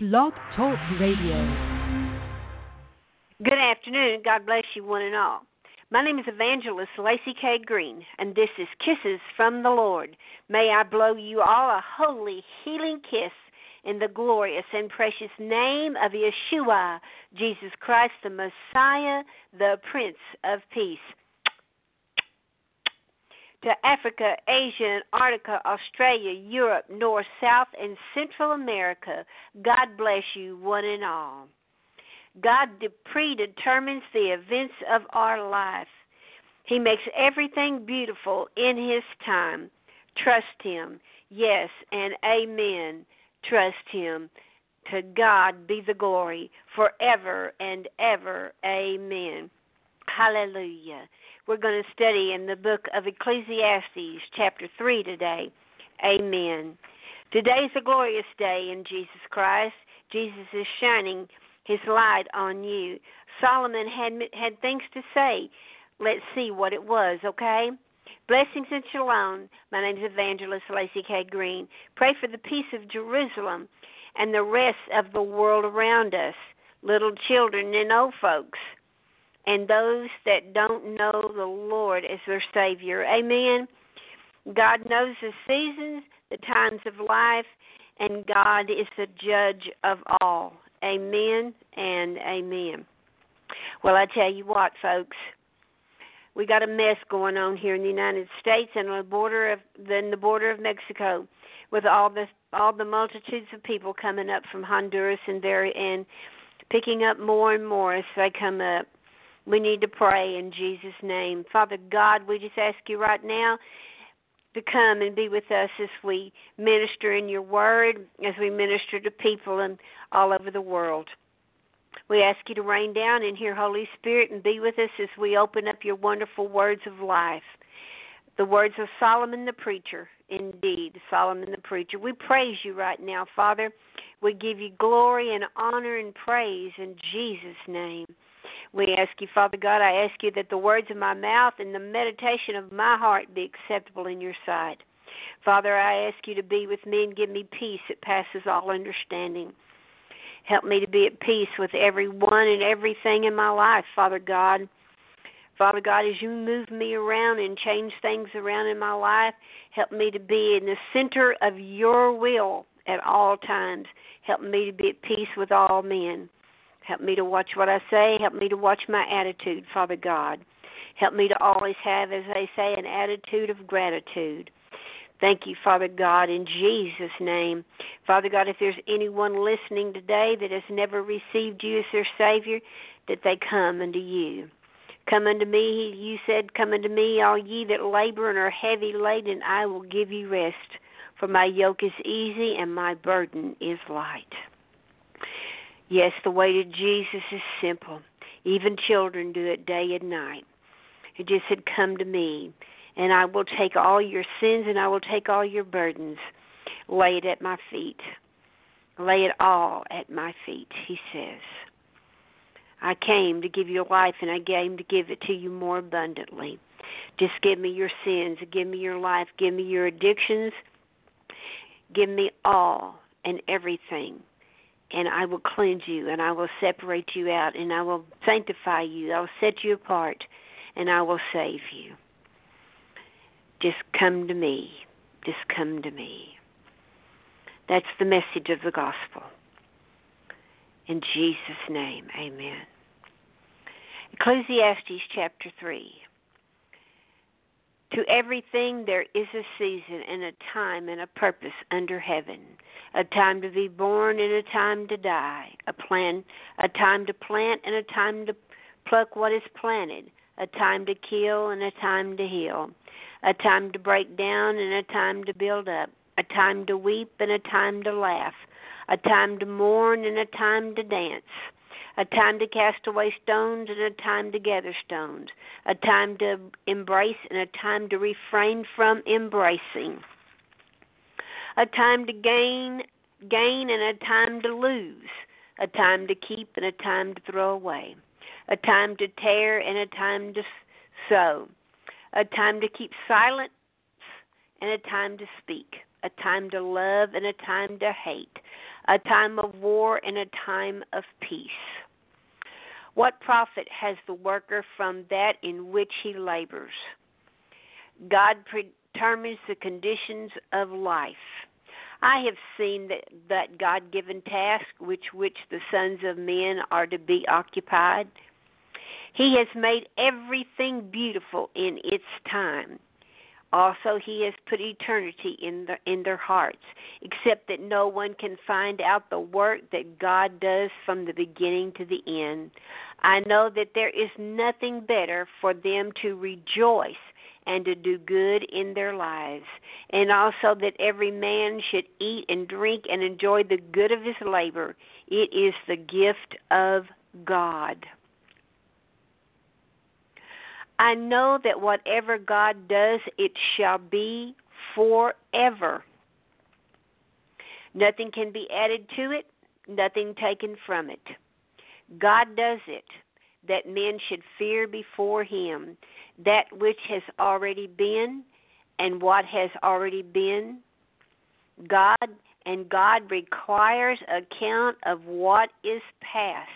Blog Talk Radio. Good afternoon. God bless you, one and all. My name is Evangelist Lacey K. Green, and this is Kisses from the Lord. May I blow you all a holy, healing kiss in the glorious and precious name of Yeshua, Jesus Christ, the Messiah, the Prince of Peace. To Africa, Asia, Antarctica, Australia, Europe, North, South, and Central America, God bless you, one and all. God predetermines the events of our life. He makes everything beautiful in His time. Trust Him. Yes, and amen. Trust Him. To God be the glory forever and ever. Amen. Hallelujah. We're going to study in the book of Ecclesiastes, chapter 3 today. Amen. Today is a glorious day in Jesus Christ. Jesus is shining his light on you. Solomon had had things to say. Let's see what it was, okay? Blessings and shalom. My name is Evangelist Lacey K. Green. Pray for the peace of Jerusalem and the rest of the world around us, little children and old folks, and those that don't know the Lord as their Savior. Amen. God knows the seasons, the times of life, and God is the judge of all. Amen and amen. Well, I tell you what, folks, we got a mess going on here in the United States and on the border of then the border of Mexico, with all the all the multitudes of people coming up from Honduras and there and picking up more and more as they come up. We need to pray in Jesus' name. Father God, we just ask you right now to come and be with us as we minister in your word, as we minister to people all over the world. We ask you to rain down and hear Holy Spirit and be with us as we open up your wonderful words of life. The words of Solomon the preacher, indeed, Solomon the preacher. We praise you right now, Father. We give you glory and honor and praise in Jesus' name. We ask you, Father God, I ask you that the words of my mouth and the meditation of my heart be acceptable in your sight. Father, I ask you to be with me and give me peace that passes all understanding. Help me to be at peace with everyone and everything in my life, Father God. Father God, as you move me around and change things around in my life, help me to be in the center of your will at all times. Help me to be at peace with all men. Help me to watch what I say. Help me to watch my attitude, Father God. Help me to always have, as they say, an attitude of gratitude. Thank you, Father God, in Jesus' name. Father God, if there's anyone listening today that has never received you as their Savior, that they come unto you. Come unto me, you said, Come unto me, all ye that labor and are heavy laden, I will give you rest. For my yoke is easy and my burden is light. Yes, the way to Jesus is simple. Even children do it day and night. He just said, Come to me, and I will take all your sins and I will take all your burdens. Lay it at my feet. Lay it all at my feet, he says. I came to give you life and I came to give it to you more abundantly. Just give me your sins, give me your life, give me your addictions, give me all and everything and I will cleanse you and I will separate you out and I will sanctify you. I will set you apart and I will save you. Just come to me. Just come to me. That's the message of the gospel. In Jesus' name, amen. Ecclesiastes chapter 3. To everything there is a season and a time and a purpose under heaven, a time to be born and a time to die, a plan, a time to plant and a time to pluck what is planted, a time to kill and a time to heal, a time to break down and a time to build up, a time to weep and a time to laugh, a time to mourn and a time to dance a time to cast away stones and a time to gather stones, a time to embrace and a time to refrain from embracing, a time to gain gain and a time to lose, a time to keep and a time to throw away, a time to tear and a time to sow, a time to keep silent and a time to speak, a time to love and a time to hate, a time of war and a time of peace. What profit has the worker from that in which he labors? God determines the conditions of life. I have seen that, that God given task which which the sons of men are to be occupied. He has made everything beautiful in its time. Also, He has put eternity in the, in their hearts, except that no one can find out the work that God does from the beginning to the end. I know that there is nothing better for them to rejoice and to do good in their lives, and also that every man should eat and drink and enjoy the good of his labor. It is the gift of God. I know that whatever God does, it shall be forever. Nothing can be added to it, nothing taken from it. God does it that men should fear before him that which has already been and what has already been. God and God requires account of what is past.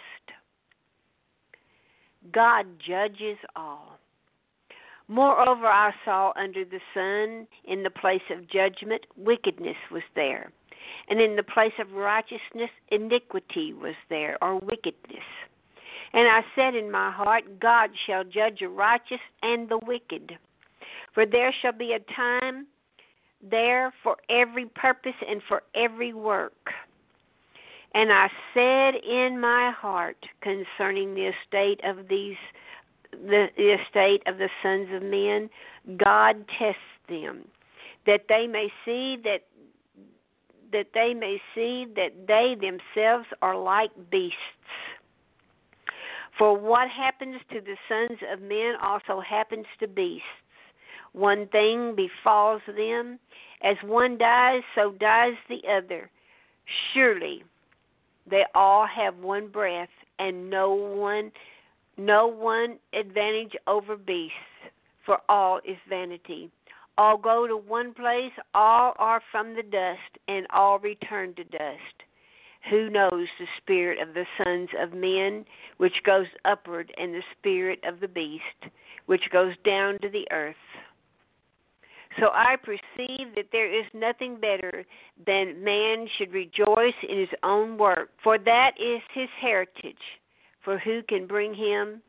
God judges all. Moreover, I saw under the sun in the place of judgment wickedness was there, and in the place of righteousness iniquity was there, or wickedness. And I said in my heart, God shall judge the righteous and the wicked. For there shall be a time there for every purpose and for every work. And I said in my heart concerning the estate of these the, the estate of the sons of men, God tests them, that they may see that that they may see that they themselves are like beasts. For what happens to the sons of men also happens to beasts. One thing befalls them, as one dies, so dies the other. Surely they all have one breath, and no one no one advantage over beasts, for all is vanity. All go to one place, all are from the dust, and all return to dust. Who knows the spirit of the sons of men, which goes upward, and the spirit of the beast, which goes down to the earth? So I perceive that there is nothing better than man should rejoice in his own work, for that is his heritage for who can bring him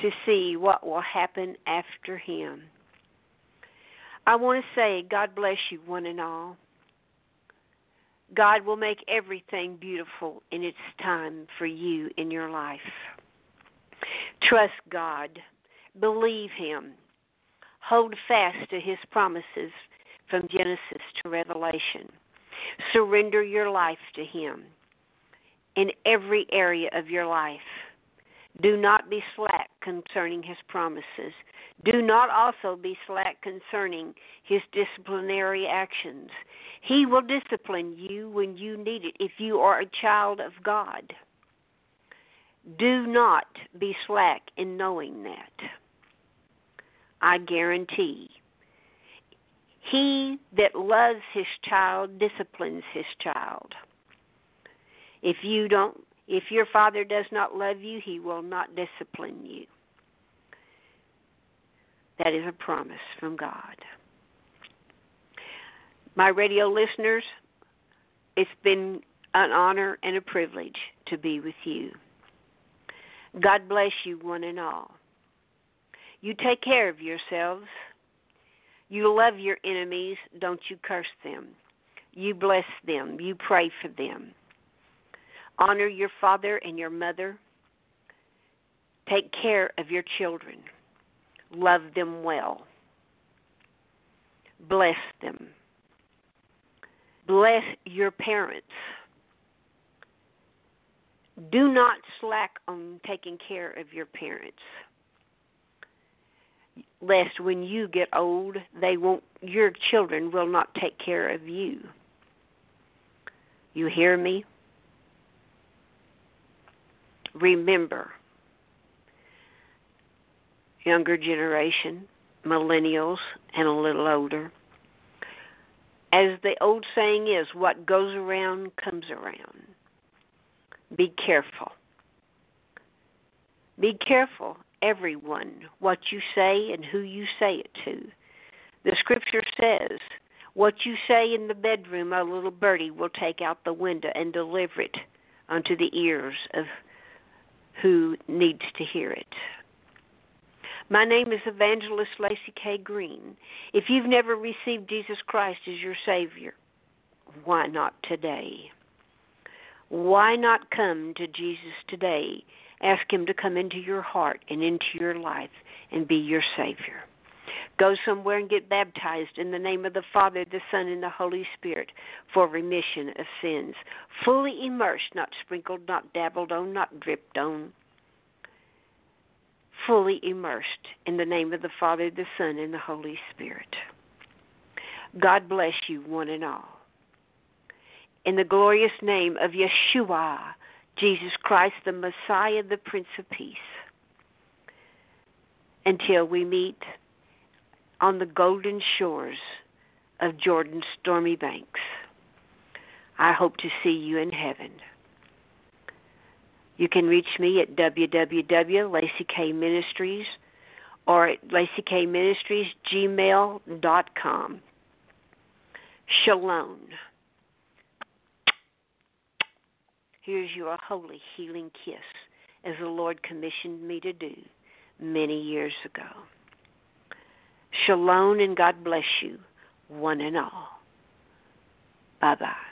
to see what will happen after him. I want to say, God bless you, one and all. God will make everything beautiful in its time for you in your life. Trust God, believe Him, hold fast to His promises from Genesis to Revelation. Surrender your life to Him in every area of your life. Do not be slack concerning his promises. Do not also be slack concerning his disciplinary actions. He will discipline you when you need it if you are a child of God. Do not be slack in knowing that. I guarantee. He that loves his child disciplines his child. If you don't if your father does not love you, he will not discipline you. That is a promise from God. My radio listeners, it's been an honor and a privilege to be with you. God bless you, one and all. You take care of yourselves. You love your enemies, don't you curse them. You bless them. You pray for them. Honor your father and your mother. Take care of your children. Love them well. Bless them. Bless your parents. Do not slack on taking care of your parents. Lest when you get old, they won't your children will not take care of you. You hear me? Remember younger generation, millennials, and a little older. As the old saying is, what goes around comes around. Be careful. Be careful, everyone, what you say and who you say it to. The scripture says, What you say in the bedroom, a little birdie will take out the window and deliver it unto the ears of who needs to hear it. My name is Evangelist Lacey K. Green. If you've never received Jesus Christ as your Savior, why not today? Why not come to Jesus today? Ask Him to come into your heart and into your life and be your Savior. Go somewhere and get baptized in the name of the Father, the Son, and the Holy Spirit for remission of sins. Fully immersed, not sprinkled, not dabbled on, not dripped on. Fully immersed in the name of the Father, the Son, and the Holy Spirit. God bless you, one and all. In the glorious name of Yeshua, Jesus Christ, the Messiah, the Prince of Peace. Until we meet on the golden shores of Jordan's stormy banks. I hope to see you in heaven. You can reach me at www.lacykministries or at lacykministriesgmail.com. Shalom. Here's your holy healing kiss as the Lord commissioned me to do many years ago. Shalom and God bless you, one and all. Bye bye.